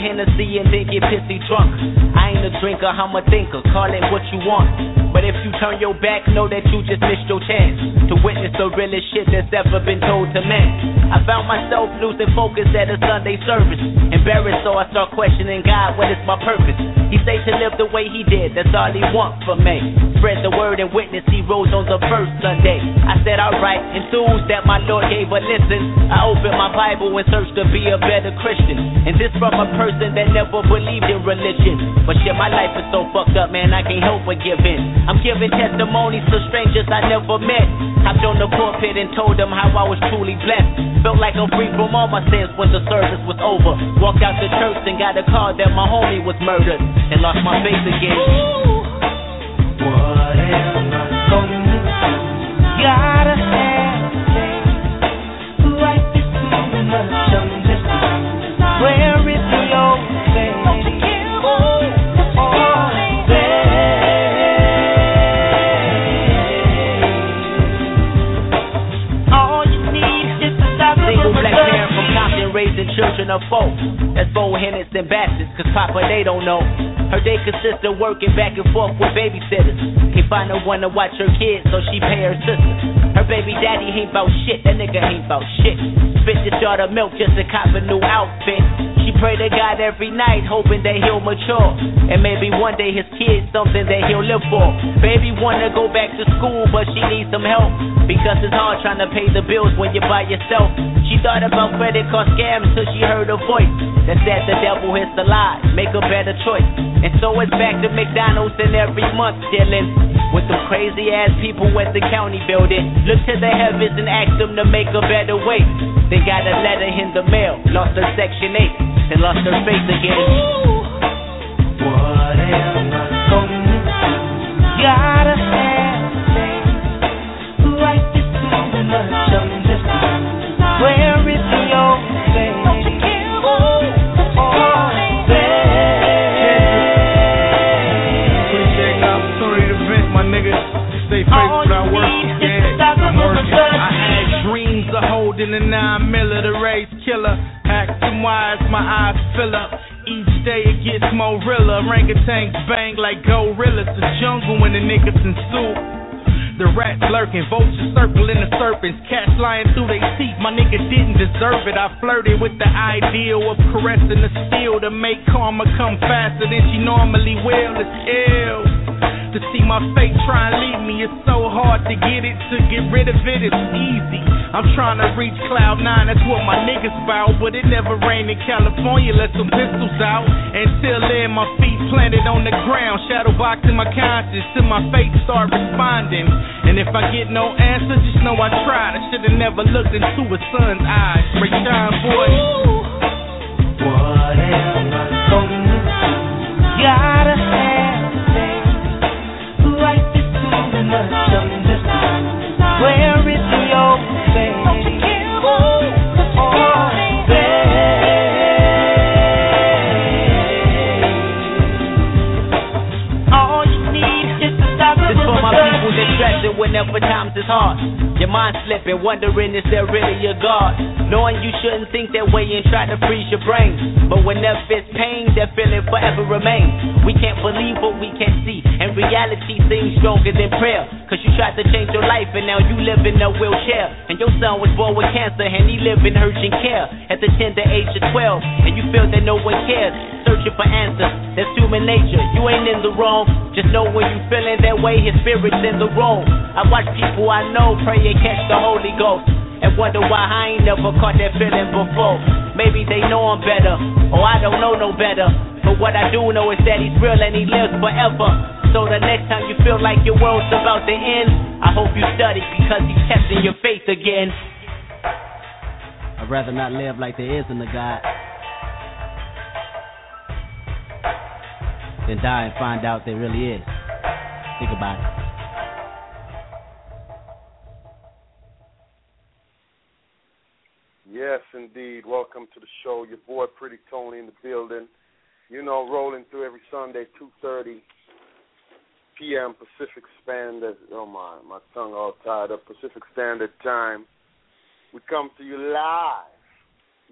Hennessy and then get pissy drunk. I ain't a drinker, I'm a thinker. Call it what you want. But if you turn your back, know that you just missed your chance to witness the realest shit that's ever been told to man. I myself losing focus at a Sunday service. Embarrassed, so I start questioning God, what is my purpose? He say to live the way he did, that's all he want from me. Spread the word and witness, he rose on the first Sunday. I said, alright, enthused that my Lord gave a listen. I opened my Bible and searched to be a better Christian. And this from a person that never believed in religion. But shit, my life is so fucked up, man, I can't help but give in. I'm giving testimonies to strangers I never met. Hopped on the pulpit and told them how I was truly blessed. Felt like I'm free from all my sins when the service was over. Walked out the church and got a call that my homie was murdered. And lost my faith again. Ooh. What children of. That's Bo Hennets and Bastards, cause Papa they don't know. Her day consists of working back and forth with babysitters. Can't find no one to watch her kids, so she pay her sister. Her baby daddy ain't bout shit, that nigga ain't bout shit. Spit the jar of milk just to cop a new outfit. She pray to God every night, hoping that he'll mature. And maybe one day his kid's something that he'll live for. Baby wanna go back to school, but she needs some help. Because it's hard trying to pay the bills when you're by yourself. She thought about credit card scams till she heard a voice that said the devil is a lie, make a better choice. And so it's back to McDonald's and every month dealing with some crazy ass people at the county building. Look to the heavens and ask them to make a better way. They got a letter in the mail, lost her section 8, and lost her faith again. Ooh. What am I gonna do? Gotta have faith. Right this too much, I'm just where is your in the nine miller, the race killer. Wires, my eyes fill up. Each day it gets more realer. Orangutans bang like gorillas. The jungle when the niggas in soup. The rats lurking, vultures circling the serpents, cats lying through their teeth. My nigga didn't deserve it. I flirted with the ideal of caressing the steel to make karma come faster than she normally will. It's ill. To see my fate try and leave me, it's so hard to get it. To get rid of it, it's easy. I'm trying to reach cloud nine, that's what my niggas bout. But it never rained in California, let some pistols out. Until then, my feet planted on the ground, shadow boxing my conscience till my fate start responding. And if I get no answer, just know I tried. I should've never looked into a son's eyes. Break down, boy. Gotta have where is your whenever times is hard. Your mind slipping, wondering is there really a God? Knowing you shouldn't think that way and try to freeze your brain. But whenever it's pain, that feeling forever remains. We can't believe what we can't see, and reality seems stronger than prayer. Cause you tried to change your life and now you live in a wheelchair. And your son was born with cancer and he live in urgent care at the tender age of 12. And you feel that no one cares, searching for answers. That's human nature. You ain't in the wrong. Just know when you feeling that way, his spirit's in the wrong. I watch people I know pray and catch the Holy Ghost. And wonder why I ain't never caught that feeling before. Maybe they know I'm better, or I don't know no better. But what I do know is that he's real and he lives forever. So the next time you feel like your world's about to end, I hope you study because he's testing your faith again. I'd rather not live like there isn't a God than die and find out there really is. Think about it. Yes, indeed. Welcome to the show. Your boy Pretty Tony in the building. You know, rolling through every Sunday, 2.30 p.m. Pacific Standard. Oh, my, my tongue all tied up. Pacific Standard Time. We come to you live.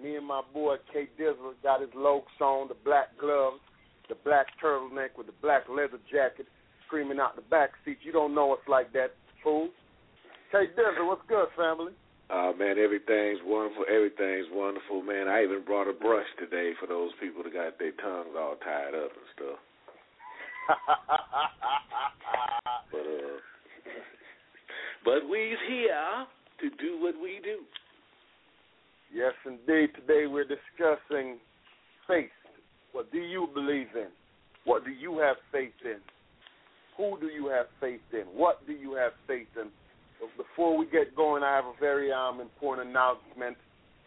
Me and my boy K Dizzle got his Locs on, the black gloves, the black turtleneck with the black leather jacket, screaming out the back seat. You don't know us like that, fool. K Dizzle, what's good, family? Uh, man, everything's wonderful. Everything's wonderful, man. I even brought a brush today for those people that got their tongues all tied up and stuff. but uh, but we's here to do what we do. Yes, indeed. Today we're discussing faith. What do you believe in? What do you have faith in? Who do you have faith in? What do you have faith in? Before we get going, I have a very um, important announcement.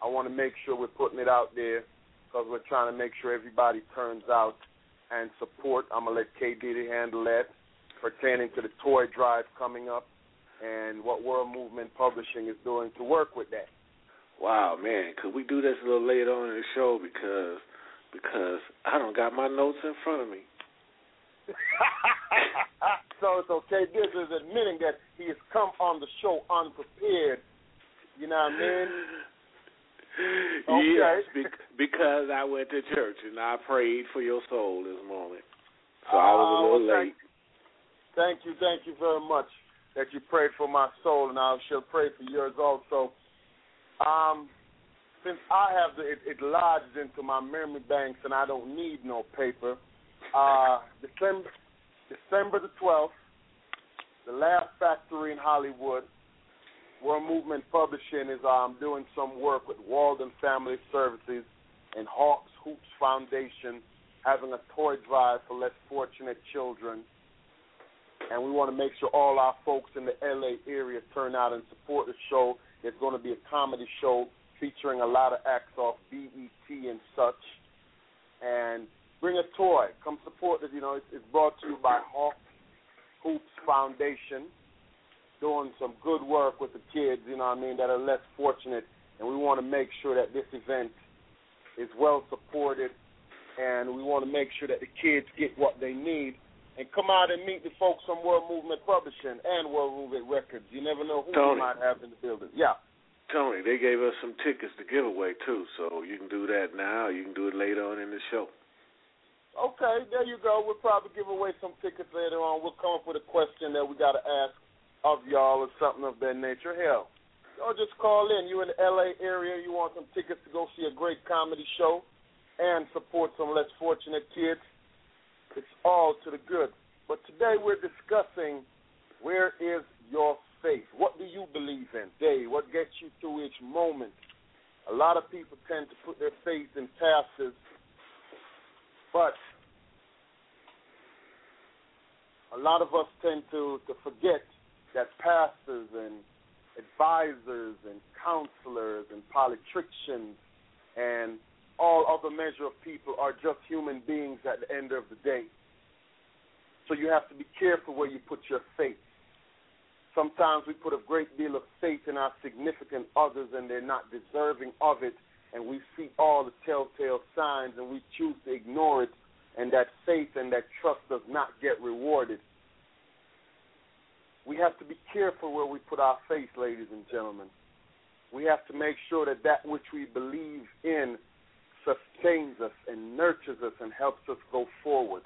I want to make sure we're putting it out there because we're trying to make sure everybody turns out and support. I'm gonna let K Diddy handle that pertaining to the toy drive coming up and what World Movement Publishing is doing to work with that. Wow, man, could we do this a little later on in the show because because I don't got my notes in front of me. so it's okay. This is admitting that he has come on the show unprepared. You know what I mean? Okay. Yes, because I went to church and I prayed for your soul this morning, so I was a Oh, little late. Thank you, thank you very much that you prayed for my soul, and I shall pray for yours also. Um, since I have the, it, it lodged into my memory banks, and I don't need no paper. Uh, December, December the twelfth, the Laugh Factory in Hollywood, World Movement Publishing is um doing some work with Walden Family Services and Hawks Hoops Foundation, having a toy drive for less fortunate children and we want to make sure all our folks in the LA area turn out and support the show. It's going to be a comedy show featuring a lot of acts off BET and such. And bring a toy. Come support it. You know, it's, it's brought to you by Hawk Hoops Foundation, doing some good work with the kids. You know, what I mean, that are less fortunate. And we want to make sure that this event is well supported, and we want to make sure that the kids get what they need and come out and meet the folks from World Movement Publishing and World Movement Records. You never know who Tony. you might have in the building. Yeah. Tony, they gave us some tickets to give away too, so you can do that now. You can do it later on in the show. Okay, there you go. We'll probably give away some tickets later on. We'll come up with a question that we got to ask of y'all or something of that nature. Hell, y'all just call in. You in the LA area, you want some tickets to go see a great comedy show and support some less fortunate kids. It's all to the good. But today we're discussing where is your faith? What do you believe in? Day, what gets you through each moment? A lot of people tend to put their faith in pastors, but a lot of us tend to, to forget that pastors and advisors and counselors and politicians and all other measure of people are just human beings at the end of the day. So you have to be careful where you put your faith. Sometimes we put a great deal of faith in our significant others and they're not deserving of it, and we see all the telltale signs and we choose to ignore it, and that faith and that trust does not get rewarded. We have to be careful where we put our faith, ladies and gentlemen. We have to make sure that that which we believe in sustains us and nurtures us and helps us go forward.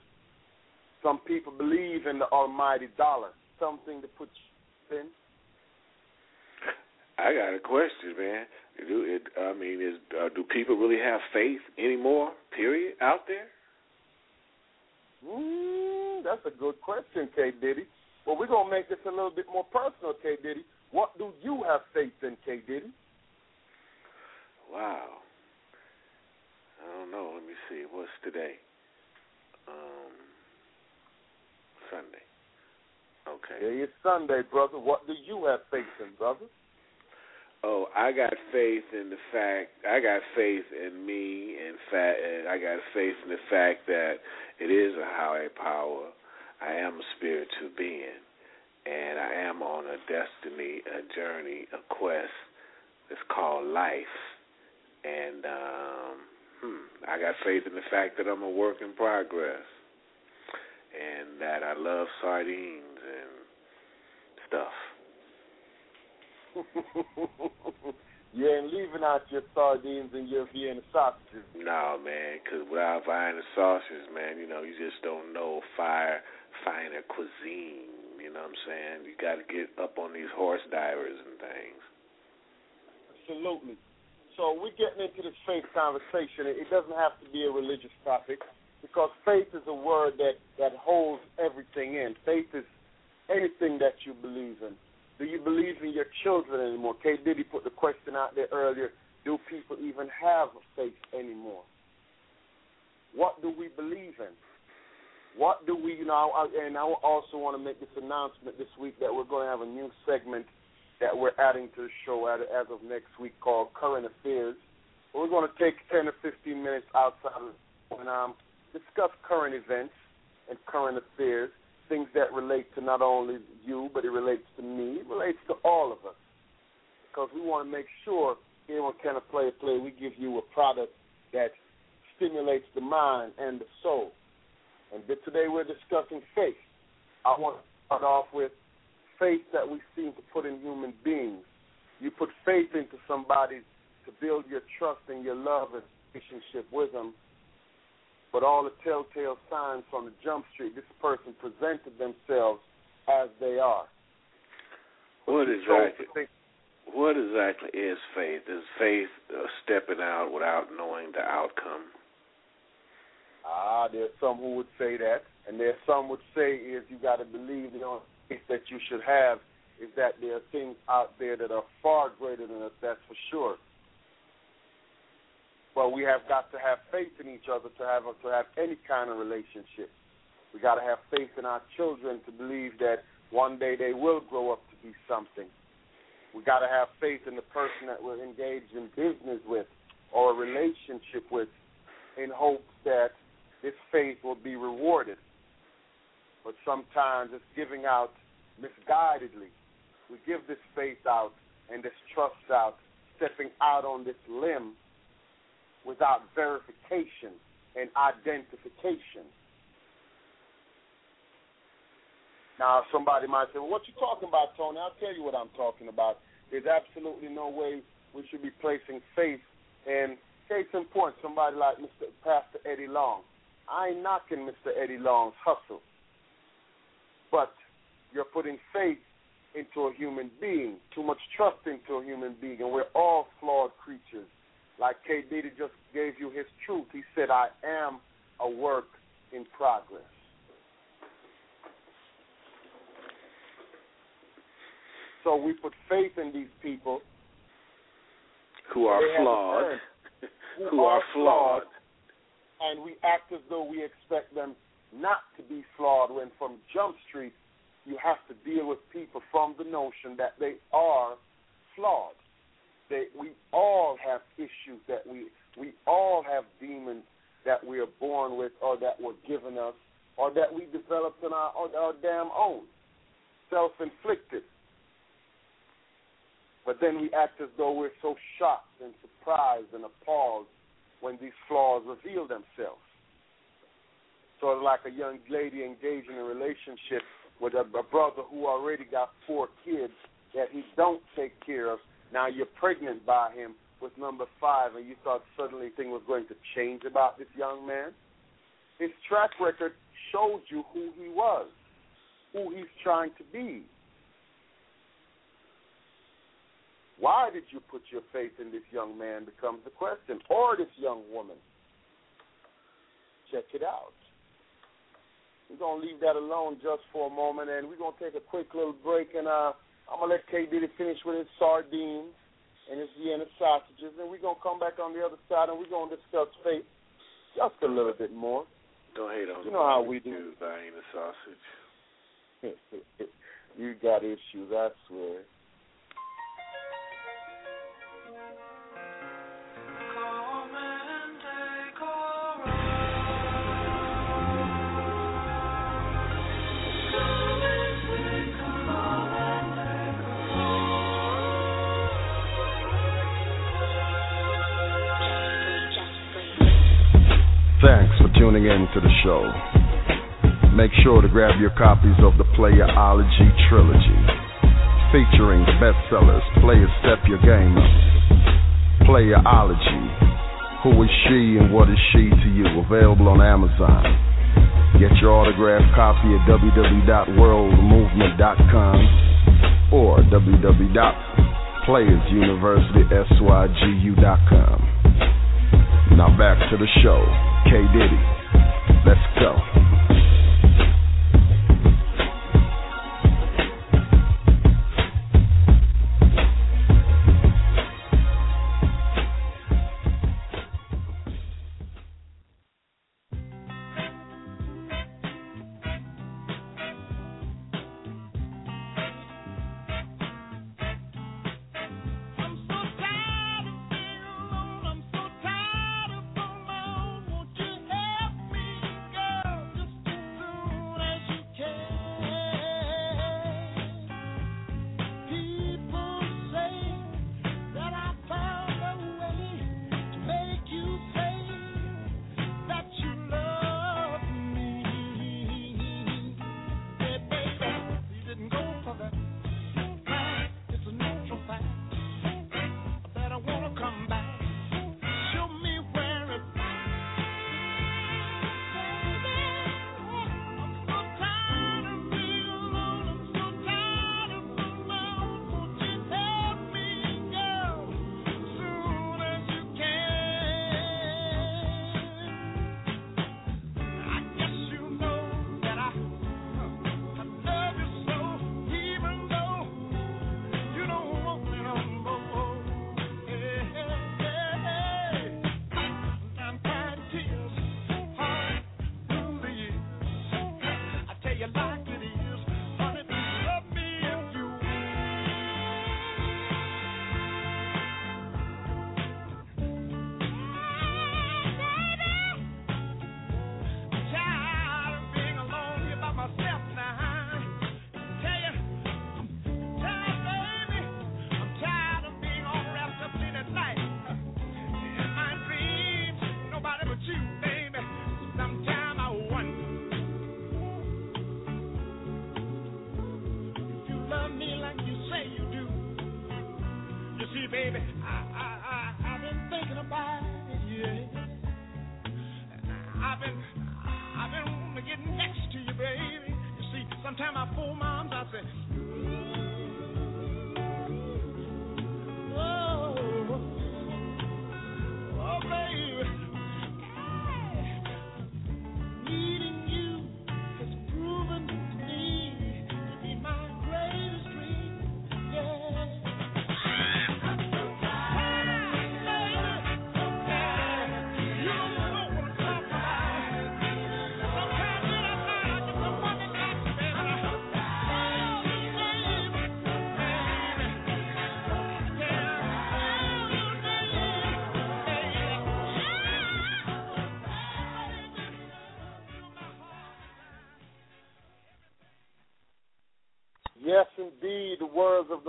Some people believe in the almighty dollar, something to put in. I got a question, man. Do it? I mean, is uh, do people really have faith anymore? Period. Out there? Mm, that's a good question, K. Diddy. Well, we're gonna make this a little bit more personal, K. Diddy. What do you have faith in, K. Diddy? Wow. I don't know. Let me see. What's today? Um, Sunday. Okay. Yeah, it's Sunday, brother. What do you have faith in, brother? Oh, I got faith in the fact I got faith in me and fact and I got faith in the fact that it is a higher power. I am a spiritual being and I am on a destiny, a journey, a quest. It's called life. And um hmm, I got faith in the fact that I'm a work in progress. And that I love sardines and stuff. yeah, ain't leaving out your sardines and your Vienna sausages. No, man, because without Vienna sausages, man, you know, you just don't know fire, finer cuisine. You know what I'm saying? You got to get up on these hors d'oeuvres and things. Absolutely. So we're getting into this faith conversation. It doesn't have to be a religious topic because faith is a word that, that holds everything in. Faith is anything that you believe in. Do you believe in your children anymore? K. Diddy put the question out there earlier. Do people even have faith anymore? What do we believe in? What do we, you know, and I also want to make this announcement this week that we're going to have a new segment that we're adding to the show as of next week called Current Affairs. We're going to take 10 or 15 minutes outside of and um, discuss current events and current affairs, things that relate to not only you, but it relates to me, it relates to all of us. Because we want to make sure on Can of Play a Play, we give you a product that stimulates the mind and the soul. And today we're discussing faith. I want to start off with faith that we seem to put in human beings. You put faith into somebody to build your trust and your love and relationship with them. But all the telltale signs from the jump street, this person presented themselves as they are. What exactly? What exactly is faith? Is faith uh, stepping out without knowing the outcome? Ah, there's some who would say that, and there's some would say is you got to believe the only faith that you should have is that there are things out there that are far greater than us, that's for sure. But we have got to have faith in each other to have to have any kind of relationship. We got to have faith in our children to believe that one day they will grow up to be something. We got to have faith in the person that we're engaged in business with or a relationship with, in hopes that this faith will be rewarded but sometimes it's giving out misguidedly. We give this faith out and this trust out, stepping out on this limb without verification and identification. Now, somebody might say, well, what you talking about, Tony? I'll tell you what I'm talking about. There's absolutely no way we should be placing faith in, case in point, somebody like Mr. Pastor Eddie Long. I ain't knocking Mr. Eddie Long's hustle but you're putting faith into a human being, too much trust into a human being, and we're all flawed creatures. Like K. Diddy just gave you his truth. He said, I am a work in progress. So we put faith in these people who are flawed, who, who, are, flawed, and we act as though we expect them not to be flawed when from Jump Street you have to deal with people from the notion that they are flawed. They, we all have issues that we we all have demons that we are born with or that were given us or that we developed in our, our damn own, self-inflicted. But then we act as though we're so shocked and surprised and appalled when these flaws reveal themselves sort of like a young lady engaged in a relationship with a, a brother who already got four kids that he don't take care of. Now you're pregnant by him with number five, and you thought suddenly thing was going to change about this young man. His track record showed you who he was, who he's trying to be. Why did you put your faith in this young man becomes the question, or this young woman. Check it out. We're gonna leave that alone just for a moment, and we're gonna take a quick little break, and uh, I'm gonna let K Diddy finish with his sardines and his Vienna sausages, and we're gonna come back on the other side, and we're gonna discuss faith just a little bit more. Don't hate on you know how we do. Vienna sausage. you got issues, I swear. Tuning in to the show. Make sure to grab your copies of the Playerology Trilogy, featuring bestsellers Player Step Your Game Up, Playerology. Who is she and what is she to you? Available on Amazon. Get your autographed copy at www.worldmovement.com or www.playersuniversitysygu.com. Now back to the show. K Diddy. Let's go.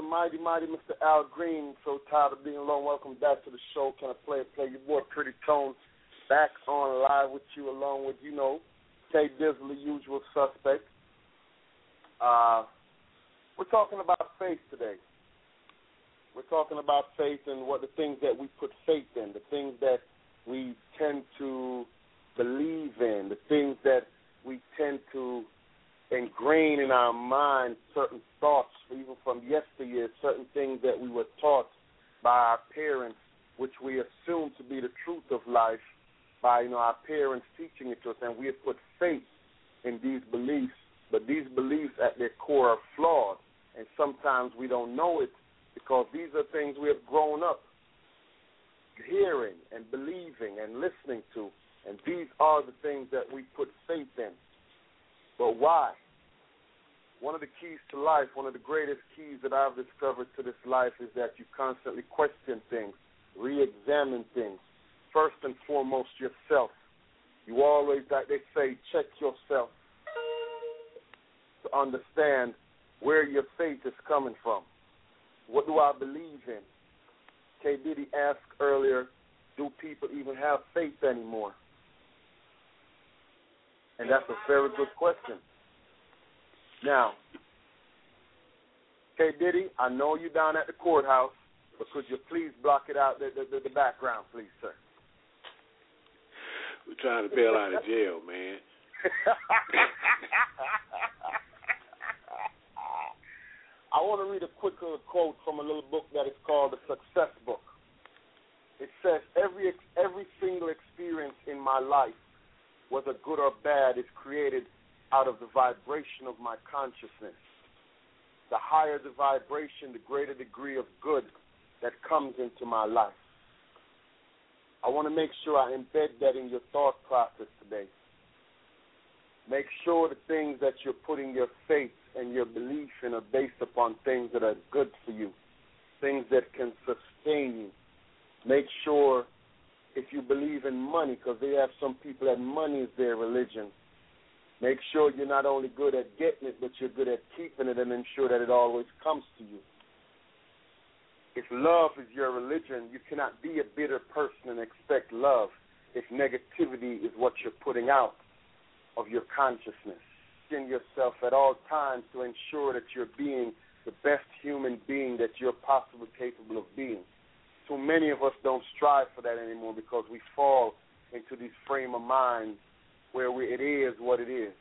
Mighty, mighty Mr. Al Green. So tired of being alone. Welcome back to the show. Can I play it? Play your boy, Pretty Tone, back on live with you, along with you know, K Dizzle, usual suspect. Uh, we're talking about faith today. We're talking about faith and what the things that we put faith in, the things that we tend to believe in, the things that we tend to ingrain in our mind certain thoughts, even from yesteryear, certain things that we were taught by our parents, which we assume to be the truth of life by you know our parents teaching it to us, and we have put faith in these beliefs. But these beliefs at their core are flawed, and sometimes we don't know it because these are things we have grown up hearing and believing and listening to, and these are the things that we put faith in. But why? One of the keys to life, one of the greatest keys that I've discovered to this life is that you constantly question things, re examine things. First and foremost, yourself. You always, like they say, check yourself to understand where your faith is coming from. What do I believe in? K. Diddy asked earlier, do people even have faith anymore? And that's a very good question. Now, K. Diddy, I know you're down at the courthouse. But could you please block it out, the, the, the background, please, sir? We're trying to bail out of jail, man. I want to read a quick little quote from a little book that is called The Success Book. It says, every, every single experience in my life, whether good or bad, is created out of the vibration of my consciousness. The higher the vibration, the greater degree of good that comes into my life. I want to make sure I embed that in your thought process today. Make sure the things that you're putting your faith and your belief in are based upon things that are good for you, things that can sustain you. Make sure if you believe in money, because they have some people that money is their religion. Make sure you're not only good at getting it, but you're good at keeping it and ensure that it always comes to you. If love is your religion, you cannot be a bitter person and expect love if negativity is what you're putting out of your consciousness. In yourself at all times to ensure that you're being the best human being that you're possibly capable of being. Too many of us don't strive for that anymore because we fall into this frame of mind where we, it is what it is.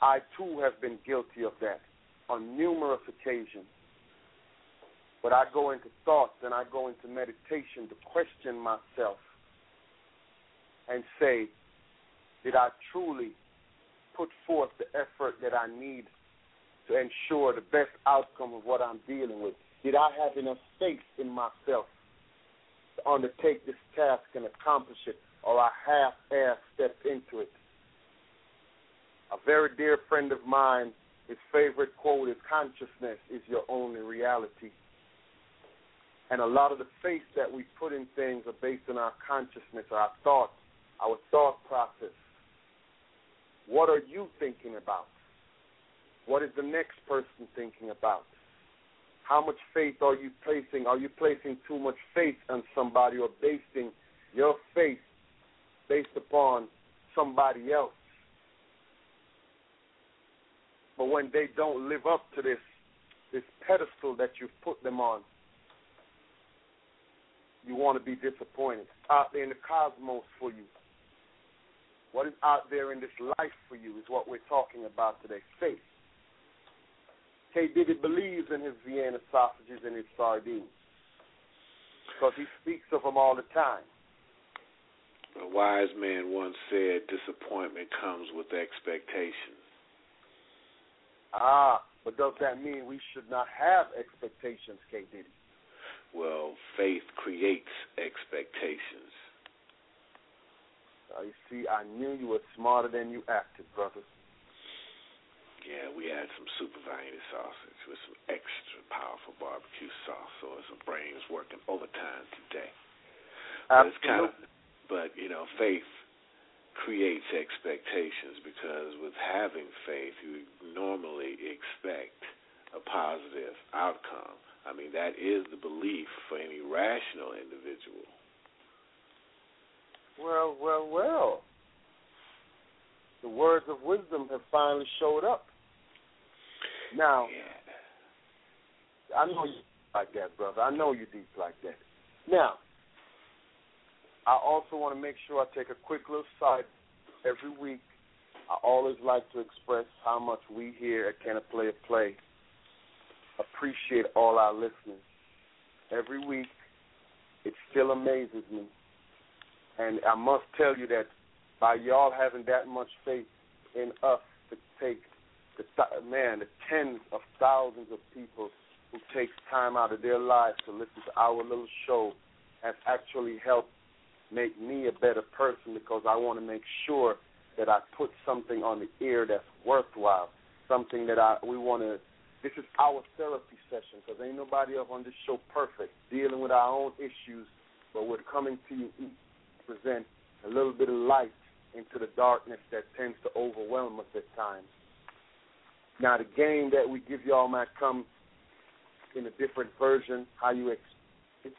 I too have been guilty of that on numerous occasions. But I go into thoughts and I go into meditation to question myself and say, did I truly put forth the effort that I need to ensure the best outcome of what I'm dealing with? Did I have enough faith in myself to undertake this task and accomplish it, or I half-ass stepped into it? A very dear friend of mine, his favorite quote is, consciousness is your only reality. And a lot of the faith that we put in things are based on our consciousness, our thoughts, our thought process. What are you thinking about? What is the next person thinking about? How much faith are you placing? Are you placing too much faith on somebody or basing your faith based upon somebody else? But when they don't live up to this this pedestal that you've put them on, you want to be disappointed. Out there in the cosmos for you. What is out there in this life for you is what we're talking about today. Faith. K. Diddy believes in his Vienna sausages and his sardines because he speaks of them all the time. A wise man once said, disappointment comes with expectations. Ah, but does that mean we should not have expectations, K. Diddy? Well, faith creates expectations. Uh, you see, I knew you were smarter than you acted, brother. Yeah, we had some super Vienna sausage with some extra powerful barbecue sauce, so his brain is working overtime today. But it's kind of, but you know, faith creates expectations because with having faith, you normally expect a positive outcome. I mean, that is the belief for any rational individual. Well, well, well. The words of wisdom have finally showed up. Now, yeah. I know you like that, brother. I know you deep like that. Now, I also want to make sure I take a quick little side every week. I always like to express how much we here at Can Play a Play appreciate all our listeners. Every week, it still amazes me. And I must tell you that by y'all having that much faith in us to take the man, the tens of thousands of people who takes time out of their lives to listen to our little show has actually helped make me a better person because I want to make sure that I put something on the air that's worthwhile, something that I we want to. This is our therapy session because ain't nobody else on this show perfect, dealing with our own issues, but we're coming to you to present a little bit of light into the darkness that tends to overwhelm us at times. Now, the game that we give y'all might come in a different version, how you expect it,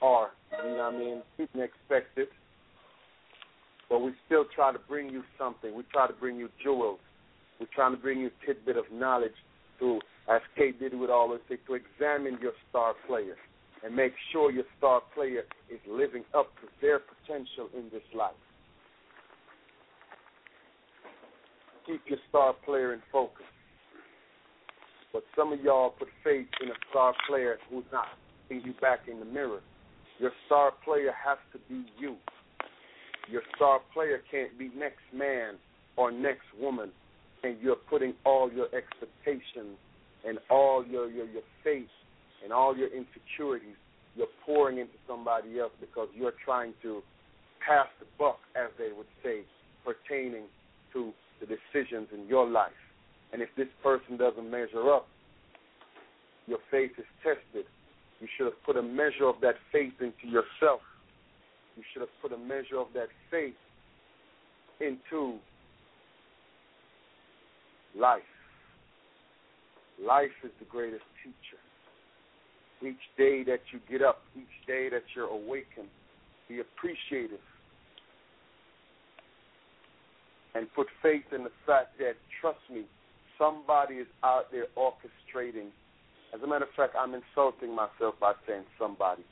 you know what I mean, didn't expect it. But we still try to bring you something. We try to bring you jewels. We're trying to bring you a tidbit of knowledge through as K Diddy would always say, to examine your star player and make sure your star player is living up to their potential in this life. Keep your star player in focus. But some of y'all put faith in a star player who's not seeing you back in the mirror. Your star player has to be you. Your star player can't be next man or next woman, and you're putting all your expectations and all your, your, your faith and all your insecurities, you're pouring into somebody else because you're trying to pass the buck, as they would say, pertaining to the decisions in your life. And if this person doesn't measure up, your faith is tested. You should have put a measure of that faith into yourself. You should have put a measure of that faith into life. Life is the greatest teacher. Each day that you get up, each day that you're awakened, be appreciative and put faith in the fact that, trust me, somebody is out there orchestrating. As a matter of fact, I'm insulting myself by saying somebody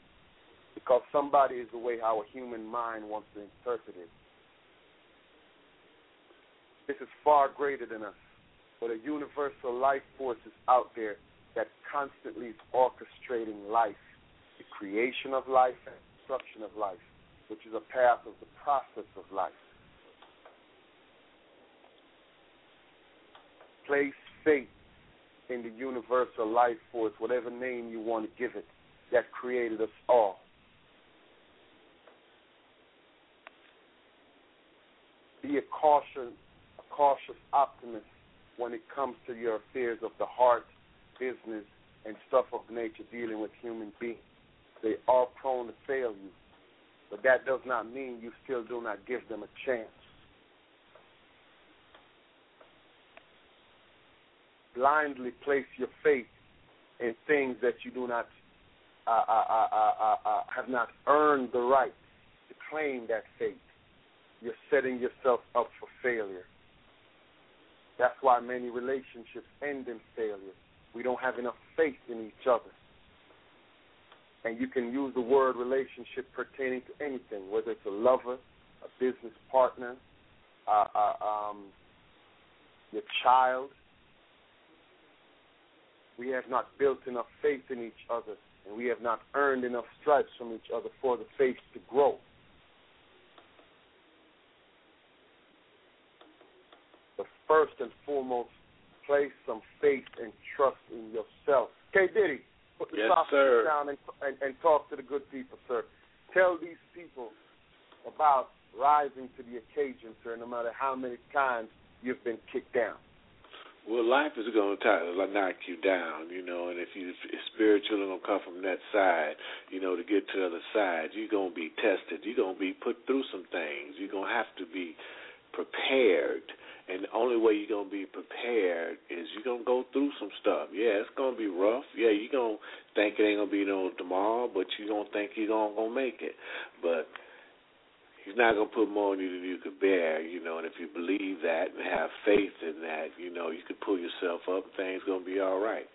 because somebody is the way our human mind wants to interpret it. This is far greater than us, but a universal life force is out there that constantly is orchestrating life, the creation of life and destruction of life, which is a path of the process of life. Place faith in the universal life force, whatever name you want to give it, that created us all. Be a cautious, a cautious optimist when it comes to your affairs of the heart, business, and stuff of nature dealing with human beings. They are prone to fail you, but that does not mean you still do not give them a chance. Blindly place your faith in things that you do not uh, uh, uh, have not earned the right to claim that faith. You're setting yourself up for failure. That's why many relationships end in failure. We don't have enough faith in each other. And you can use the word relationship pertaining to anything, whether it's a lover, a business partner, uh, uh, um, your child. We have not built enough faith in each other, and we have not earned enough stripes from each other for the faith to grow. But first and foremost, place some faith and trust in yourself. K. Diddy, put the yes, sir. down and, and, and talk to the good people, sir. Tell these people about rising to the occasion, sir, no matter how many times you've been kicked down. Well, life is going to knock you down, you know, and if you if spiritual going to come from that side, you know, to get to the other side, you're going to be tested. You're going to be put through some things. You're going to have to be prepared and the only way you're gonna be prepared is you're gonna go through some stuff. Yeah, it's gonna be rough. Yeah, you're gonna think it ain't gonna be no tomorrow, but you're gonna think you're gonna, gonna make it. But he's not gonna put more on you than you could bear, you know, and if you believe that and have faith in that, you know, you can pull yourself up and things gonna be all right.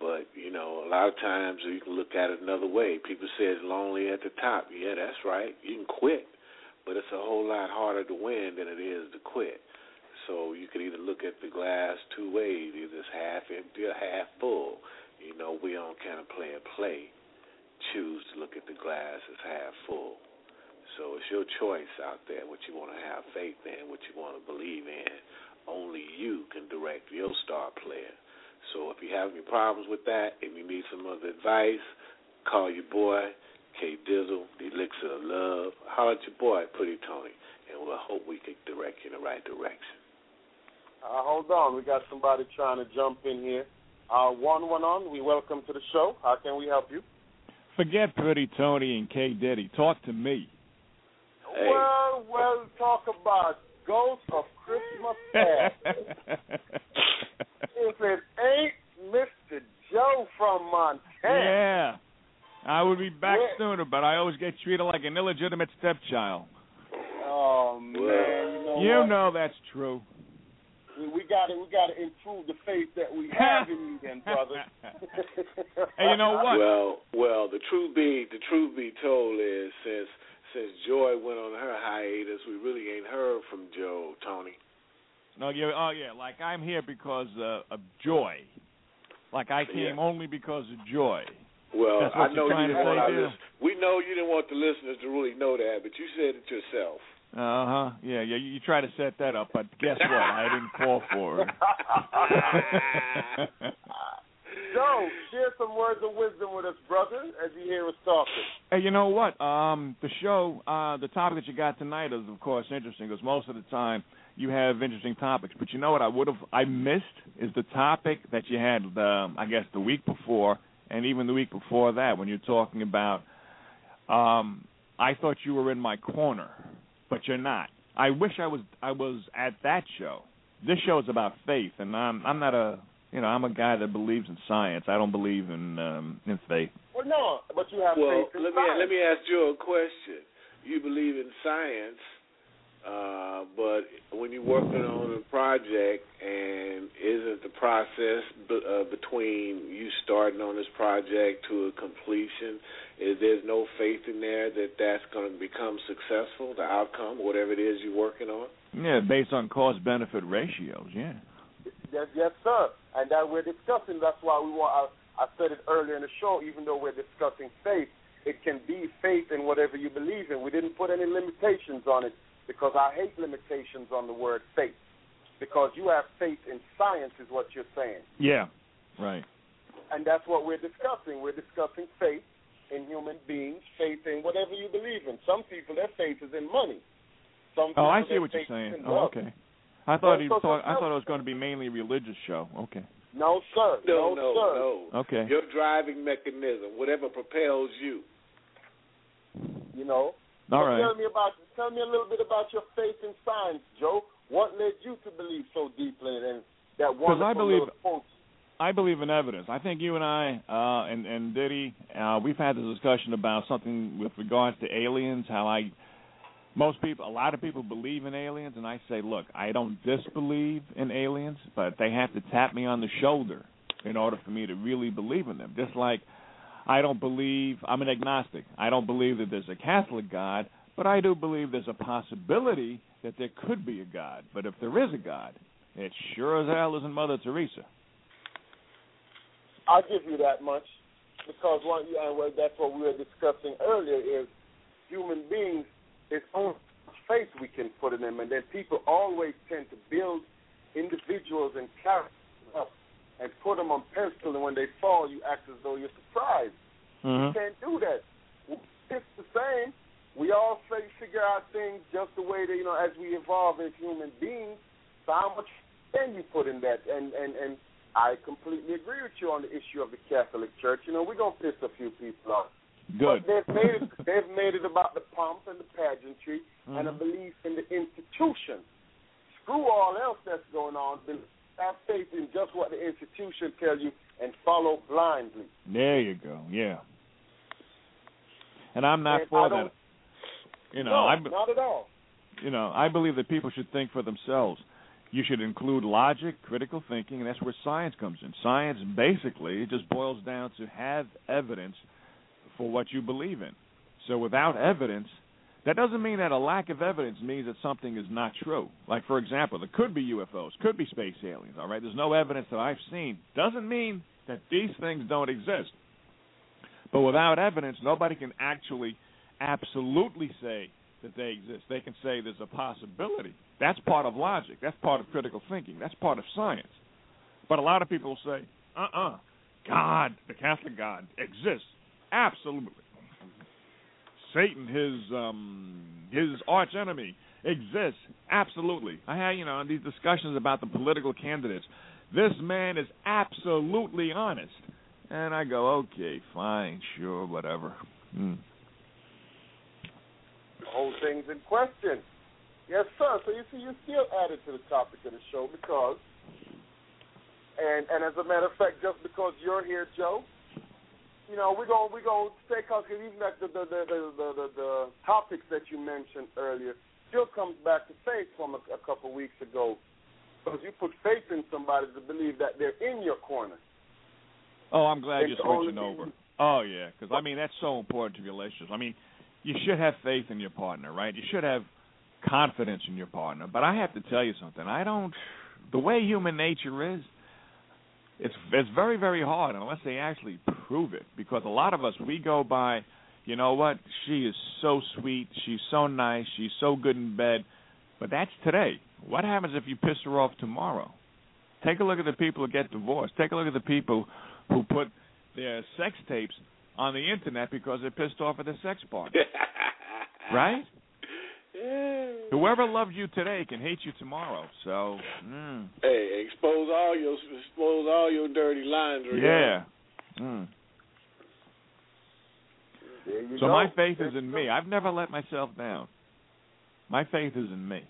But, you know, a lot of times you can look at it another way. People say it's lonely at the top. Yeah, that's right. You can quit. But it's a whole lot harder to win than it is to quit. So you can either look at the glass two ways, either it's half empty or half full. You know, we don't kind of play a play. Choose to look at the glass as half full. So it's your choice out there what you want to have faith in, what you want to believe in. Only you can direct your star player. So if you have any problems with that and you need some other advice, call your boy, K Dizzle, the Elixir of Love. Holler at your boy, Pretty Tony, and we'll hope we can direct you in the right direction. Uh, hold on, we got somebody trying to jump in here. Uh, one one on, we welcome to the show. How can we help you? Forget Pretty Tony and K Diddy. Talk to me. Hey. Well, well, talk about ghosts of Christmas Past. if it ain't Mr. Joe from Montana. Yeah. I would be back Yeah. sooner, but I always get treated like an illegitimate stepchild. Oh man, you know You what? know that's true. we got to we got to improve the faith that we have in you, then, brother. hey, you know what? Well, well, the truth be the truth be told is since since Joy went on her hiatus, we really ain't heard from Joe, Tony. No, you oh yeah, like I'm here because uh, of joy. Like I came Yeah. only because of joy. Well, I know you didn't want our we know you didn't want the listeners to really know that, but you said it yourself. Uh huh. Yeah, yeah. You, you try to set that up, but guess what? I didn't call for it. Joe, share some words of wisdom with us, brother, as you hear us talking. Hey, you know what? Um, the show, uh, the topic that you got tonight is, of course, interesting because most of the time you have interesting topics. But you know what? I would have, I missed is the topic that you had, um, I guess, the week before, and even the week before that, when you're talking about. Um, I thought you were in my corner, but you're not. I wish I was. I was at that show. This show is about faith, and I'm. I'm not a. You know, I'm a guy that believes in science. I don't believe in um, in faith. Well, no, but you have Well, faith in let me science. let me ask Joe a question. You believe in science, uh, but when you're working on a project and isn't the process b- uh, between you starting on this project to a completion, is there's no faith in there that that's going to become successful, the outcome, whatever it is you're working on? Yeah, based on cost benefit ratios. Yeah. Yes, yes, sir. And that we're discussing. That's why we want. I, I said it earlier in the show. Even though we're discussing faith, it can be faith in whatever you believe in. We didn't put any limitations on it because I hate limitations on the word faith. Because you have faith in science, is what you're saying, Yeah. Right. and that's what we're discussing. We're discussing faith in human beings, faith in whatever you believe in. Some people, their faith is in money. Some people, Oh, I see what you're saying. in Oh, okay. I thought Well, he so- thought. so- I thought it was going to be mainly a religious show. Okay. No, sir. No, no, no, sir. no. Okay. Your driving mechanism, whatever propels you. You know. All So right. Tell me about tell me a little bit about your faith in science, Joe. What led you to believe so deeply in? And that wonderful I believe- little quote. I believe in evidence. I think you and I uh, and and Diddy, uh, we've had this discussion about something with regards to aliens. How I, most people, a lot of people believe in aliens, and I say, look, I don't disbelieve in aliens, but they have to tap me on the shoulder in order for me to really believe in them. Just like I don't believe I'm an agnostic. I don't believe that there's a Catholic God, but I do believe there's a possibility that there could be a God. But if there is a God, it sure as hell isn't Mother Teresa. I'll give you that much because one, and that's what we were discussing earlier is human beings. It's only faith we can put in them, and then people always tend to build individuals and characters up and put them on pedestal, and when they fall, you act as though you're surprised. Mm-hmm. You can't do that. It's the same. We all fi- figure out things just the way that you know as we evolve as human beings. So how much can you put in that? And and and I completely agree with you on the issue of the Catholic Church. You know we're gonna piss a few people off. Good. But they've made it. They've made it about the pomp and the pageantry and a mm-hmm. belief in the institution. Screw all else that's going on. Have faith in just what the institution tell you and follow blindly. There you go. Yeah. And I'm not And for that. You know, no, I not at all. you know, I believe that people should think for themselves. You should include logic, critical thinking, and that's where science comes in. Science basically just boils down to have evidence for what you believe in. So without evidence, that doesn't mean that a lack of evidence means that something is not true. Like for example, there could be UFOs, could be space aliens, all right? There's no evidence that I've seen. Doesn't mean that these things don't exist. But without evidence, nobody can actually absolutely say that they exist. They can say there's a possibility. That's part of logic. That's part of critical thinking. That's part of science. But a lot of people say, uh-uh, God, the Catholic God exists. Absolutely. Satan, his um his arch enemy, exists. Absolutely. I had, you know, in these discussions about the political candidates. This man is absolutely honest. And I go, okay, fine, sure, whatever. Hmm. The whole thing's in question. Yes, sir. So you see, you still added to the topic of the show because, and and as a matter of fact, just because you're here, Joe, you know we're gonna we're gonna stay cause even like the the the the, the, the, the topics that you mentioned earlier still comes back to faith from a, a couple weeks ago. Because you put faith in somebody to believe that they're in your corner. Oh, I'm glad It's you're switching over. Oh yeah, because I mean that's so important to relationships. I mean, you should have faith in your partner, right? You should have confidence in your partner. But I have to tell you something. I don't. The way human nature is, it's it's very very hard unless they actually prove it. Because a lot of us we go by, you know what? She is so sweet. She's so nice. She's so good in bed. But that's today. What happens if you piss her off tomorrow? Take a look at the people who get divorced. Take a look at the people who put their sex tapes on the internet because they're pissed off at their sex partner. right? Whoever loved you today can hate you tomorrow. So, mm, Hey, expose all your expose all your dirty laundry. yeah. Mm. So go. my faith There is in go. me. I've never let myself down. My faith is in me.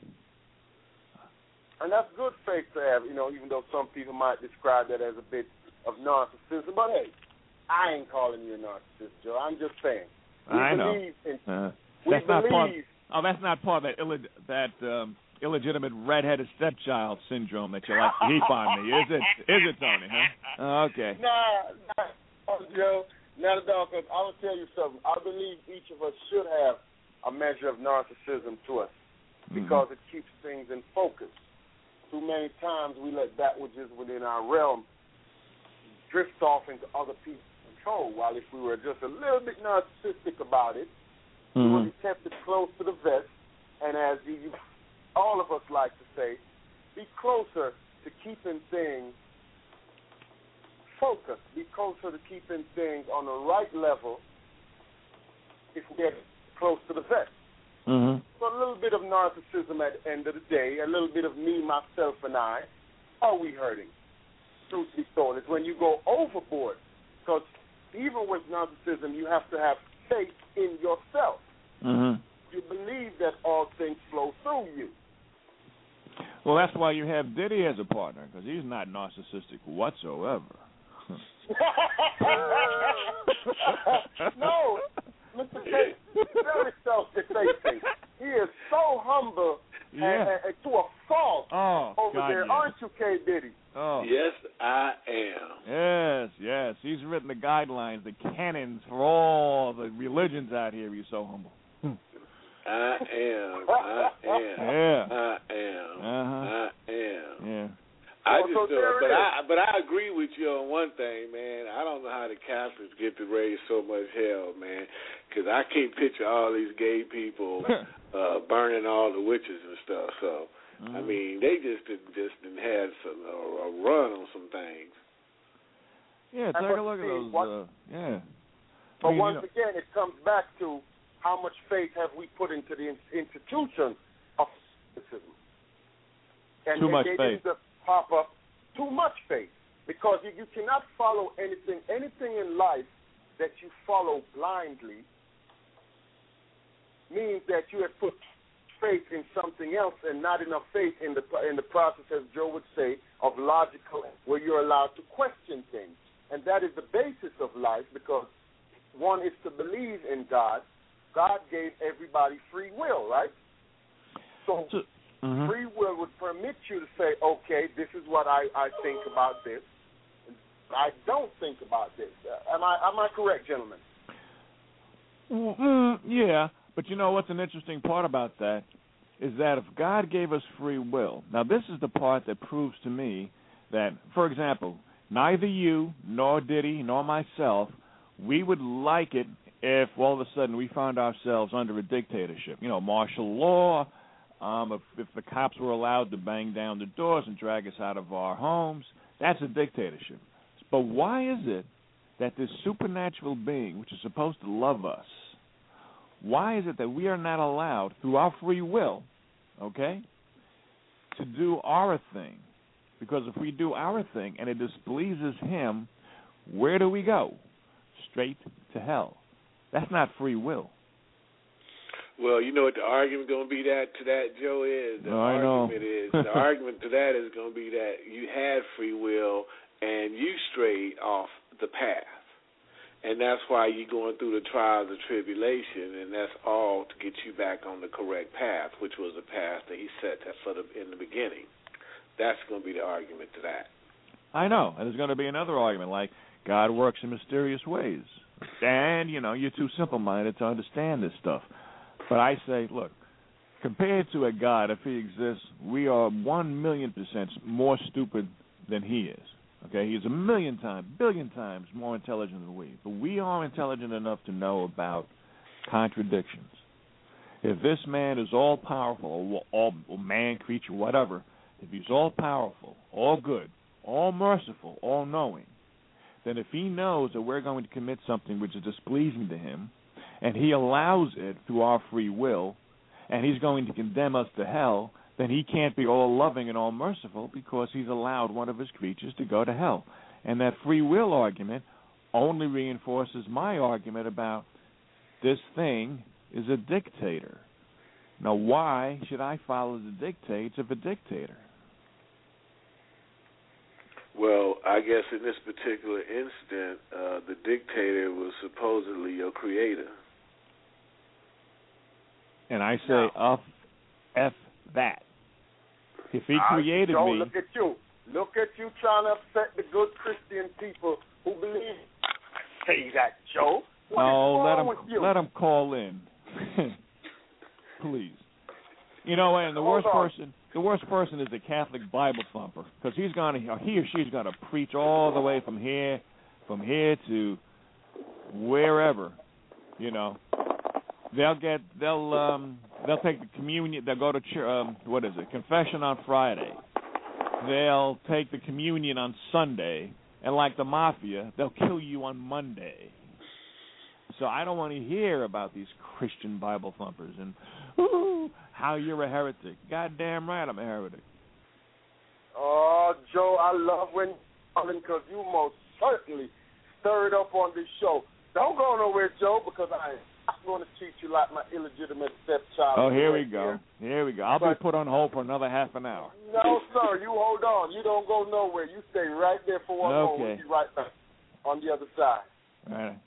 And that's good faith to have, you know, even though some people might describe that as a bit of narcissism. But hey, I ain't calling you a narcissist, Joe. I'm just saying. We I know. in Uh, we that's not part. Oh, that's not part of that illeg- that um, illegitimate redheaded stepchild syndrome that you like to heap on me, is it? Is it, Tony? Huh? Okay. Nah, nah, Joe, not at all. Because I will tell you something. I believe each of us should have a measure of narcissism to us Mm-hmm. because it keeps things in focus. Too many times we let that which is within our realm drift off into other people's control. While if we were just a little bit narcissistic about it, we Mhm. would be kept it close to the vest. And as you, all of us like to say, be closer to keeping things focused. Be closer to keeping things on the right level if we get close to the vest. Mhm. So a little bit of narcissism at the end of the day, a little bit of me, myself, and I. Are we hurting? Truth be told, it's when you go overboard. Because even with narcissism, you have to have faith in yourself. Mhm. You believe that all things flow through you. Well, that's why you have Diddy as a partner because he's not narcissistic whatsoever. No, Mr. K, very self-defacing. He is so humble and, and, and to a fault Oh, over God, there, yes. aren't you, K. Diddy? Oh. Yes, I am. Yes, yes. He's written the guidelines, the canons for all the religions out here. He's so humble. I am. I am. Yeah. I am. Uh-huh. I am. Yeah. I just so don't, but I but I agree with you on one thing, man. I don't know how the Catholics get to raise so much hell, man, because I can't picture all these gay people uh burning all the witches and stuff. So I Mhm. mean, they just just done had some a, a run on some things. Yeah, take but a look at see, those. what- Uh, yeah. But I mean, you once know- again, it comes back to how much faith have we put into the institution of Catholicism. And Too they- much they faith. didn't just pop up too much faith because you, you cannot follow anything anything in life that you follow blindly means that you have put faith in something else and not enough faith in the in the process, as Joe would say, of logical, where you're allowed to question things, and that is the basis of life because one is to believe in God. God gave everybody free will, right? So So- mhm. free will would permit you to say, okay, this is what I, I think about this. I don't think about this. Uh, am I am I correct, gentlemen? Mm, mm, yeah, but you know what's an interesting part about that is that if God gave us free will, now this is the part that proves to me that, for example, neither you nor Diddy nor myself, we would like it if all of a sudden we found ourselves under a dictatorship. You know, martial law. Um, if, if the cops were allowed to bang down the doors and drag us out of our homes, that's a dictatorship. But why is it that this supernatural being, which is supposed to love us, why is it that we are not allowed, through our free will, okay, to do our thing? Because if we do our thing and it displeases Him, where do we go? Straight to hell. That's not free will. Well, you know what the argument going to be that to that Joe is. The No, I know. argument is the argument to that is going to be that you had free will and you strayed off the path, and that's why you're going through the trials of tribulation, and that's all to get you back on the correct path, which was the path that He set that for the in the beginning. That's going to be the argument to that. I know, and there's going to be another argument like God works in mysterious ways, and you know you're too simple-minded to understand this stuff. But I say, look, compared to a God, if He exists, we are one million percent more stupid than He is. Okay, He's a million times, billion times more intelligent than we. But we are intelligent enough to know about contradictions. If this man is all powerful, or all man, creature, whatever, if he's all powerful, all good, all merciful, all knowing, then if he knows that we're going to commit something which is displeasing to him, and he allows it through our free will, and he's going to condemn us to hell, then he can't be all loving and all merciful because he's allowed one of his creatures to go to hell. And that free will argument only reinforces my argument about this thing is a dictator. Now, why should I follow the dictates of a dictator? Well, I guess in this particular incident, uh, the dictator was supposedly your creator. And I say, No. F, F that. If he created Joe, me, look at you. Look at you trying to upset the good Christian people who believe. Say that, Joe. What oh, let him with you? let him call in, please. You know, and the Hold worst on. person, the worst person is the Catholic Bible thumper, because he's gonna, he or she's gonna preach all the way from here, from here to wherever, you know. They'll get, they'll, um, they'll take the communion. They'll go to church. Um, what is it? Confession on Friday. They'll take the communion on Sunday, and like the mafia, they'll kill you on Monday. So I don't want to hear about these Christian Bible thumpers and ooh, how you're a heretic. Goddamn right, I'm a heretic. Oh, Joe, I love when because you most certainly stirred up on this show. Don't go nowhere, Joe, because I am going to treat you like my illegitimate stepchild. Oh, here we go. here. Here we go. I'll be put on hold for another half an hour. No, sir, you hold on. You don't go nowhere. You stay right there for one moment. Okay. We'll be right back on the other side. All right.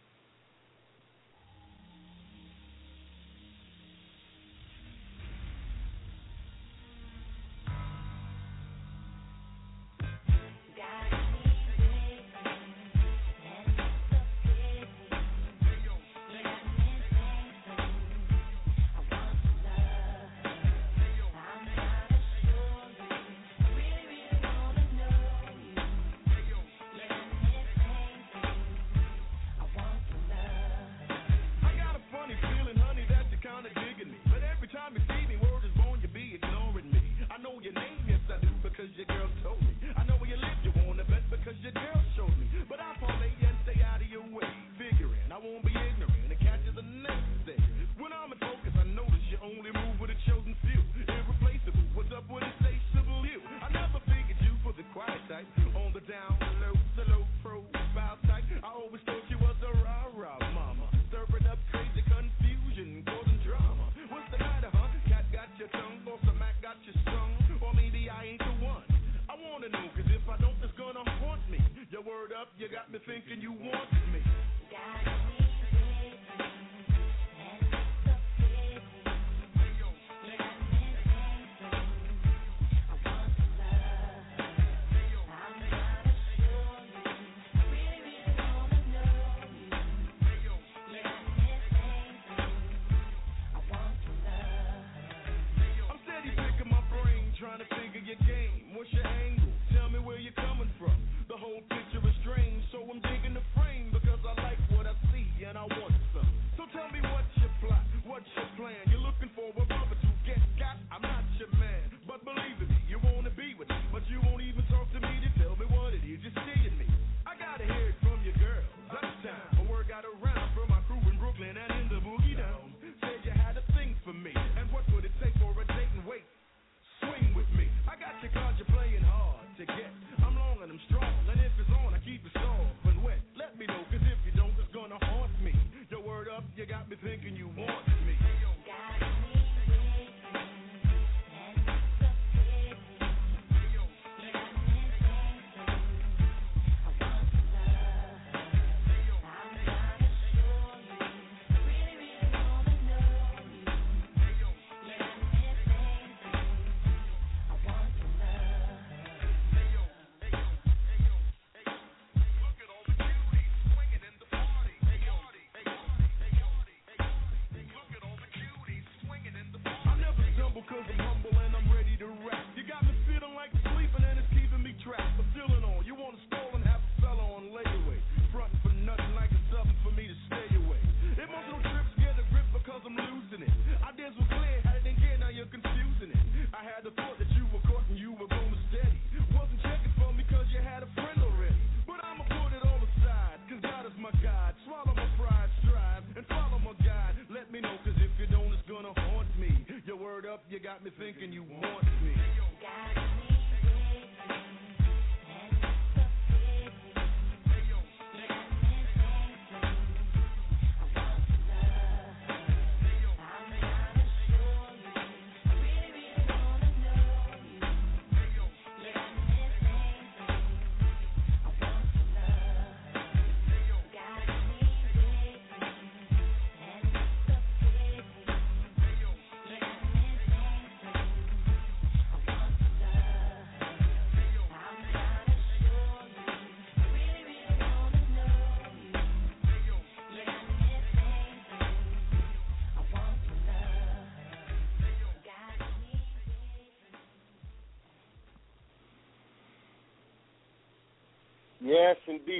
Me thinking you want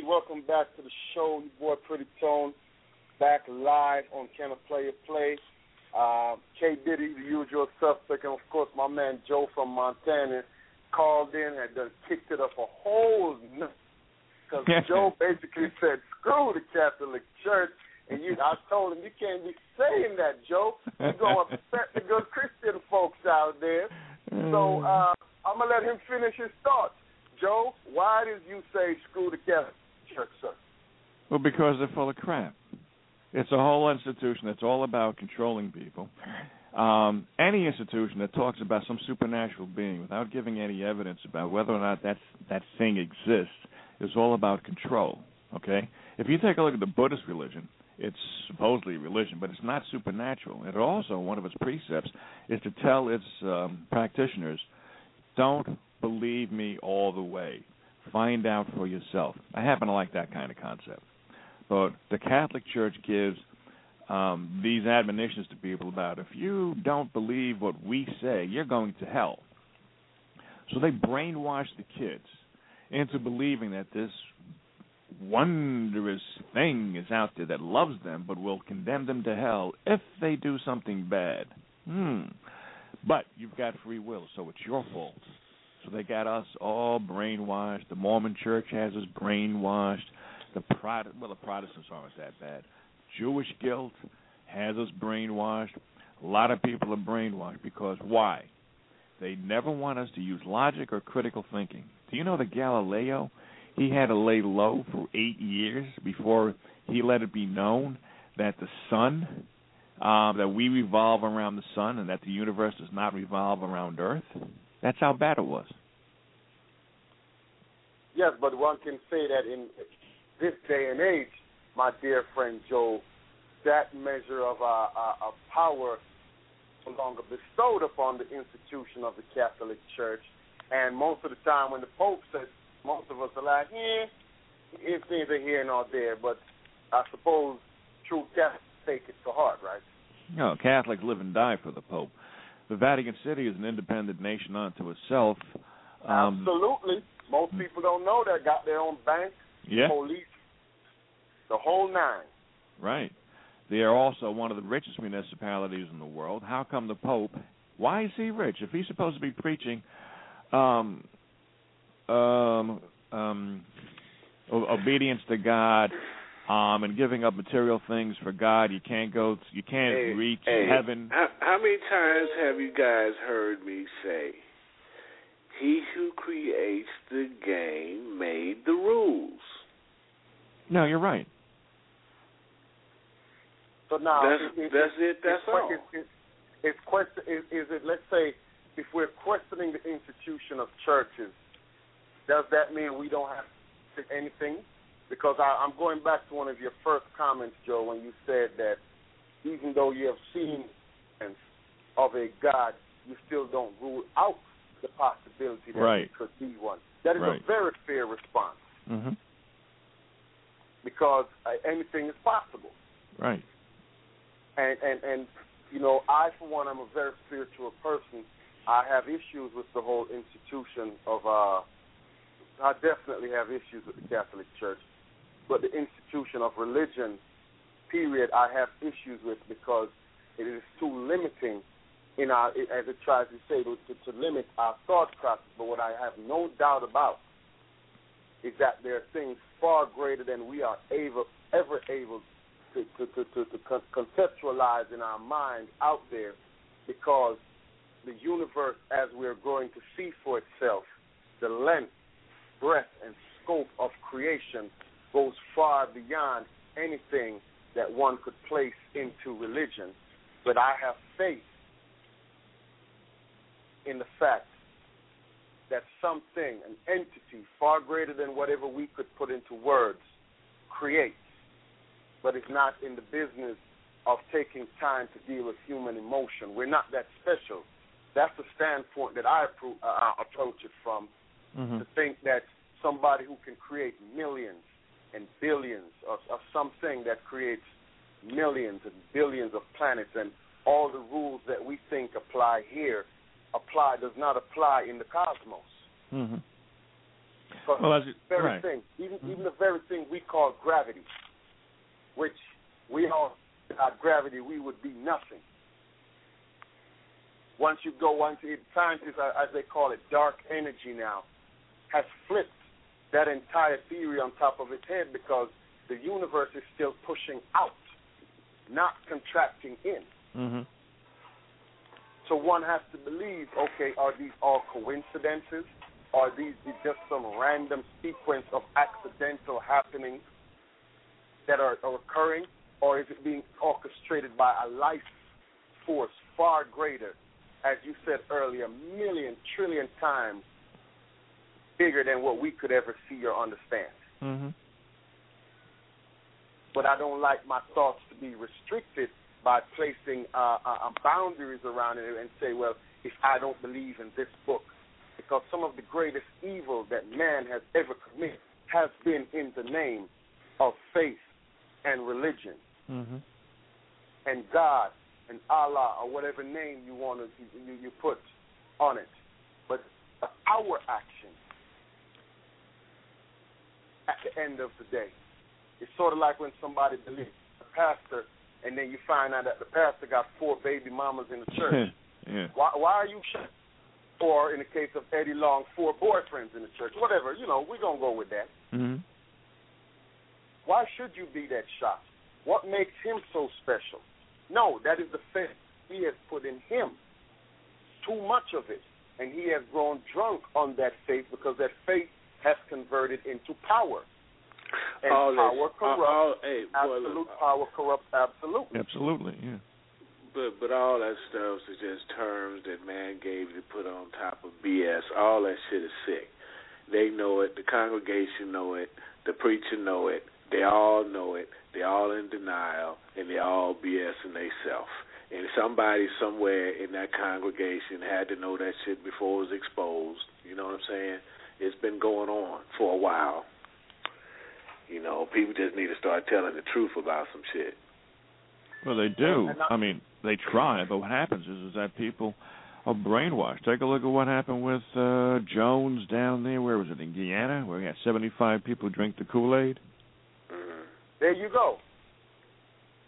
Welcome back to the show. Your boy Pretty Tone back live on Can a Play. Uh, K Diddy, the usual suspect, and of course my man Joe from Montana called in and done kicked it up a whole because Joe basically said, "Screw the Catholic Church." And you, I told him you can't be saying that, Joe. You're gonna upset the good Christian folks out there. So uh, I'm gonna let him finish his thoughts. Joe, why did you say screw the Catholic Church, sir? Well, because they're full of crap. It's a whole institution that's all about controlling people. Um, any institution that talks about some supernatural being without giving any evidence about whether or not that that thing exists is all about control. Okay, if you take a look at the Buddhist religion, it's supposedly a religion, but it's not supernatural. It also one of its precepts is to tell its um, practitioners, don't believe me all the way. Find out for yourself. I happen to like that kind of concept. But the Catholic Church gives um, these admonitions to people about if you don't believe what we say, you're going to hell. So they brainwash the kids into believing that this wondrous thing is out there that loves them but will condemn them to hell if they do something bad. Hmm. But you've got free will, so it's your fault. So they got us all brainwashed. The Mormon Church has us brainwashed. The Prot- well, the Protestants aren't that bad. Jewish guilt has us brainwashed. A lot of people are brainwashed because why? They never want us to use logic or critical thinking. Do you know that Galileo, he had to lay low for eight years before he let it be known that the sun, um, that we revolve around the sun and that the universe does not revolve around Earth? That's how bad it was. Yes, but one can say that in this day and age, my dear friend Joe, that measure of uh, uh, of power no longer bestowed upon the institution of the Catholic Church. And most of the time, when the Pope says, most of us are like, yeah, it's neither here nor there. But I suppose true Catholics take it to heart, right? No, Catholics live and die for the Pope. The Vatican City is an independent nation unto itself. Um, Absolutely. Most people don't know that. Got their own bank, Yeah. police, the whole nine. Right. They are also one of the richest municipalities in the world. How come the Pope? Why is he rich? If he's supposed to be preaching um, um, um, obedience to God um, and giving up material things for God, you can't go. You can't Hey, reach hey, heaven. How, how many times have you guys heard me say, "He who creates the game made the rules"? No, you're right. So now, That's- it- it- that's it, that's it's, all. It's, it's, it's question. Is, is it? Let's say, if we're questioning the institution of churches, does that mean we don't have to anything? Because I, I'm going back to one of your first comments, Joe, when you said that even though you have seen evidence of a God, you still don't rule out the possibility that Right. could be one. That is Right. a very fair response hmm because uh, anything is possible. Right. and and and you know, I for one, I'm a very spiritual person. I have issues with the whole institution of. uh I definitely have issues with the Catholic Church, but the institution of religion, period, I have issues with because it is too limiting in our, as it tries to say, to, to, limit our thought process. But what I have no doubt about is that there are things far greater than we are able, ever able to, to, to, to, to conceptualize in our mind out there because the universe, as we're going to see for itself, the length, breadth, and scope of creation goes far beyond anything that one could place into religion. But I have faith in the fact that something, an entity far greater than whatever we could put into words, creates, but is not in the business of taking time to deal with human emotion. We're not that special. That's the standpoint that I appro- uh, approach it from. Mm-hmm. To think that somebody who can create millions and billions of, of something that creates millions and billions of planets and all the rules that we think apply here apply does not apply in the cosmos. Mm-hmm. Because Well, as the very right. thing, even Mhm. even the very thing we call gravity, which we all without gravity we would be nothing. Once you go onto it, scientists, as they call it, dark energy now, has flipped that entire theory on top of its head because the universe is still pushing out, not contracting in. Mm-hmm. So one has to believe, okay, are these all coincidences? Are these just some random sequence of accidental happenings that are, are occurring? Or is it being orchestrated by a life force far greater, as you said earlier, a million, trillion times bigger than what we could ever see or understand? Mm-hmm. but I don't like my thoughts to be restricted by placing uh, uh, boundaries around it and say, well, if I don't believe in this book, because some of the greatest evil that man has ever committed has been in the name of faith and religion Mm-hmm. and God and Allah or whatever name you want to you, you put on it. But our actions at the end of the day, it's sort of like when somebody believes a pastor, and then you find out that the pastor got four baby mamas in the church. yeah. Why, why are you shocked? Or in the case of Eddie Long, four boyfriends in the church. Whatever, you know, we're gonna go with that. Mm-hmm. Why should you be that shocked? What makes him so special? No, that is the faith he has put in him. Too much of it. And he has grown drunk on that faith because that faith has converted into power. And All that- uh, uh, power corrupts. all- all- hey, boy, absolute look, power corrupts absolutely. Absolutely, yeah. But but all that stuff is just terms that man gave you to put on top of BS. All that shit is sick. They know it. The congregation know it. The preacher know it. They all know it. They all in denial, and they all BSing they self. And somebody somewhere in that congregation had to know that shit before it was exposed. You know what I'm saying? It's been going on for a while. You know, people just need to start telling the truth about some shit. Well, they do. I- I mean, they try, but what happens is, is that people are brainwashed. Take a look at what happened with uh Jones down there. Where was it in Guyana, where he had 75 people drink the Kool-Aid? hmm There you go.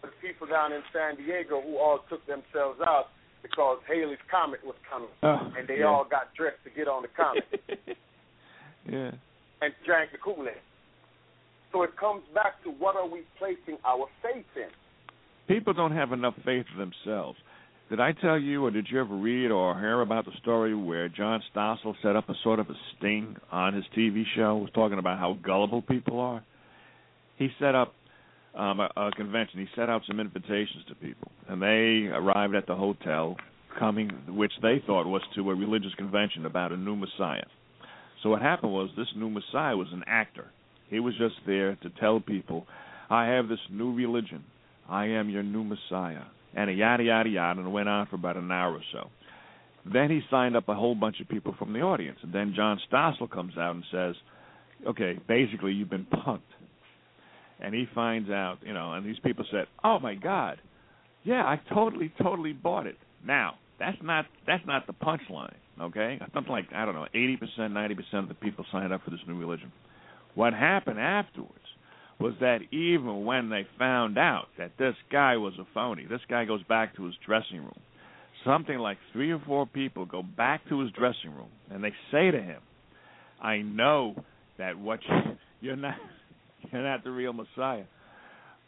The people down in San Diego who all took themselves out because Halley's Comet was coming, Oh, and they yeah. all got dressed to get on the comet yeah. and drank the Kool-Aid. So it comes back to what are we placing our faith in? People don't have enough faith in themselves. Did I tell you, or did you ever read or hear about the story where John Stossel set up a sort of a sting on his TV show, was talking about how gullible people are? He set up um, a, a convention. He set out some invitations to people, and they arrived at the hotel, coming, which they thought was to a religious convention about a new Messiah. So what happened was this new Messiah was an actor. He was just there to tell people, "I have this new religion. I am your new Messiah," and yada yada yada, and it went on for about an hour or so. Then he signed up a whole bunch of people from the audience, and then John Stossel comes out and says, "Okay, basically you've been punked." And he finds out, you know, and these people said, "Oh my God, Yeah, I totally, totally bought it. Now, that's not that's not the punchline, okay? Something like I don't know, eighty percent, ninety percent of the people signed up for this new religion. What happened afterwards was that even when they found out that this guy was a phony, this guy goes back to his dressing room. Something like three or four people go back to his dressing room and they say to him, "I know that what you, you're not you're not the real Messiah,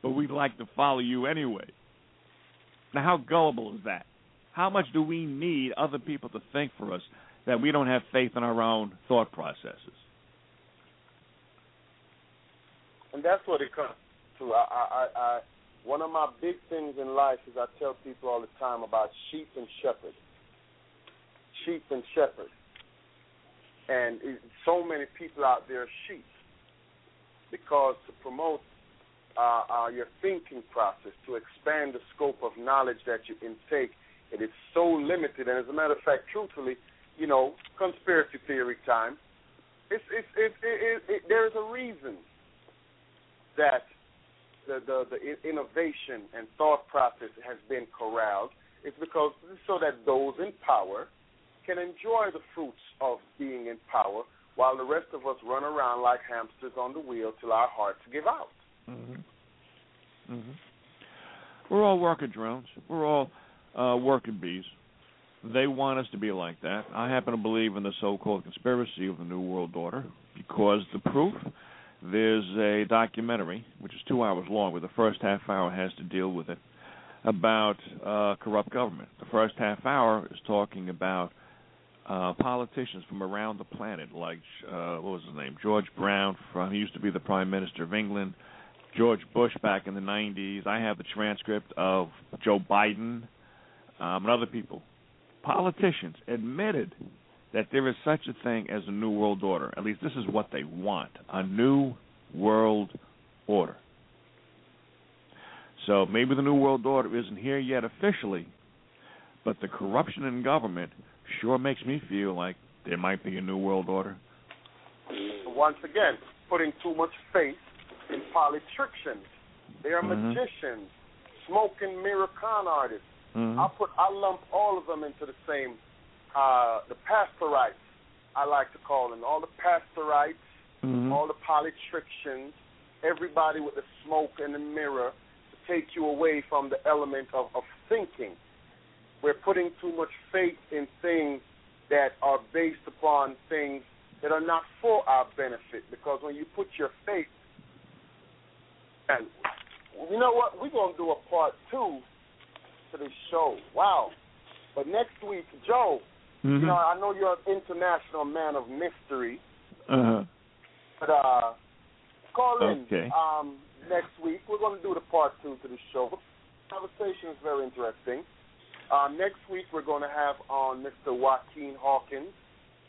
but we'd like to follow you anyway." Now, how gullible is that? How much do we need other people to think for us that we don't have faith in our own thought processes? And that's what it comes to. I, I, I, one of my big things in life is I tell people all the time about sheep and shepherds. Sheep and shepherds. And so many people out there are sheep because to promote uh, uh, your thinking process, to expand the scope of knowledge that you intake, it is so limited. And as a matter of fact, truthfully, you know, conspiracy theory time. It's, it's, it, it, it, there's a reason that the, the, the innovation and thought process has been corralled. It's because so that those in power can enjoy the fruits of being in power while the rest of us run around like hamsters on the wheel till our hearts give out. Mm-hmm. Mm-hmm. We're all working drones. We're all uh, working bees. They want us to be like that. I happen to believe in the so-called conspiracy of the New World Order because the proof. There's a documentary which is two hours long, where the first half hour has to deal with it about uh, corrupt government. The first half hour is talking about uh, politicians from around the planet, like uh, what was his name, George Brown. From he used to be the Prime Minister of England. George Bush back in the 90s. I have the transcript of Joe Biden um, and other people. Politicians admitted that there is such a thing as a new world order. At least this is what they want a new world order. So maybe the new world order isn't here yet officially, but the corruption in government sure makes me feel like there might be a new world order. Once again, putting too much faith in politicians. They are Mhm. magicians, smoke and mirror con artists. Mhm. I put I lump all of them into the same uh the pastorites, I like to call them. All the pastorites, Mhm. all the politicians, everybody with the smoke and the mirror to take you away from the element of, of thinking. We're putting too much faith in things that are based upon things that are not for our benefit. Because when you put your faith, and you know what, we're gonna do a part two to this show. Wow! But next week, Joe, Mhm. you know I know you're an international man of mystery. Uh-huh. But uh, call in Okay. um, next week. We're going to do the part two to the show. The conversation is very interesting. Uh, next week, we're going to have on Mr. Joaquin Hawkins,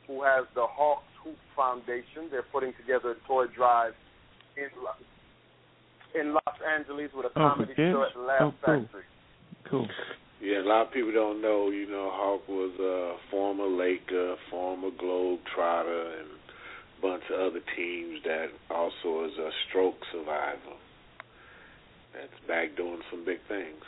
who has the Hawks Hoop Foundation. They're putting together a toy drive in in Los Angeles with a Oh, comedy kids? show at the Laugh Oh, cool. Factory. Cool. Yeah, a lot of people don't know. You know, Hawk was a former Laker, former Globetrotter, and a bunch of other teams that also is a stroke survivor. That's back doing some big things.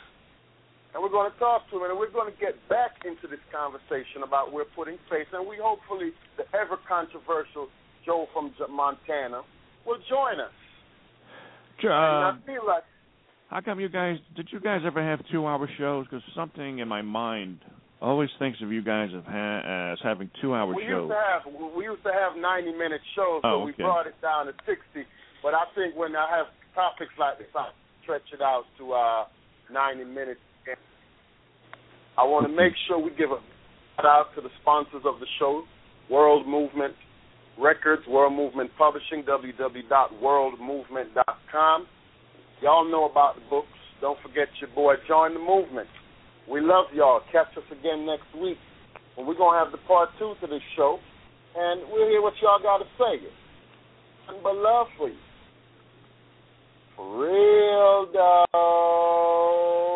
And we're going to talk to him, and we're going to get back into this conversation about we're putting faith, and we hopefully the ever controversial Joe from Montana will join us. Sure, uh, and I feel like how come you guys did you guys ever have two hour shows? Because something in my mind always thinks of you guys as, ha- as having two hour we shows. used to have we used to have ninety minute shows, Oh, so we brought it down to sixty. But I think when I have topics like this, I stretch it out to uh ninety minutes. I want to make sure we give a shout out to the sponsors of the show, World Movement Records, World Movement Publishing, www.worldmovement.com. Y'all know about the books. Don't forget your boy. Join the movement. We love y'all. Catch us again next week. And we're going to have the part two to this show. And we'll hear what y'all got to say. Nothing but love for you. For real, though.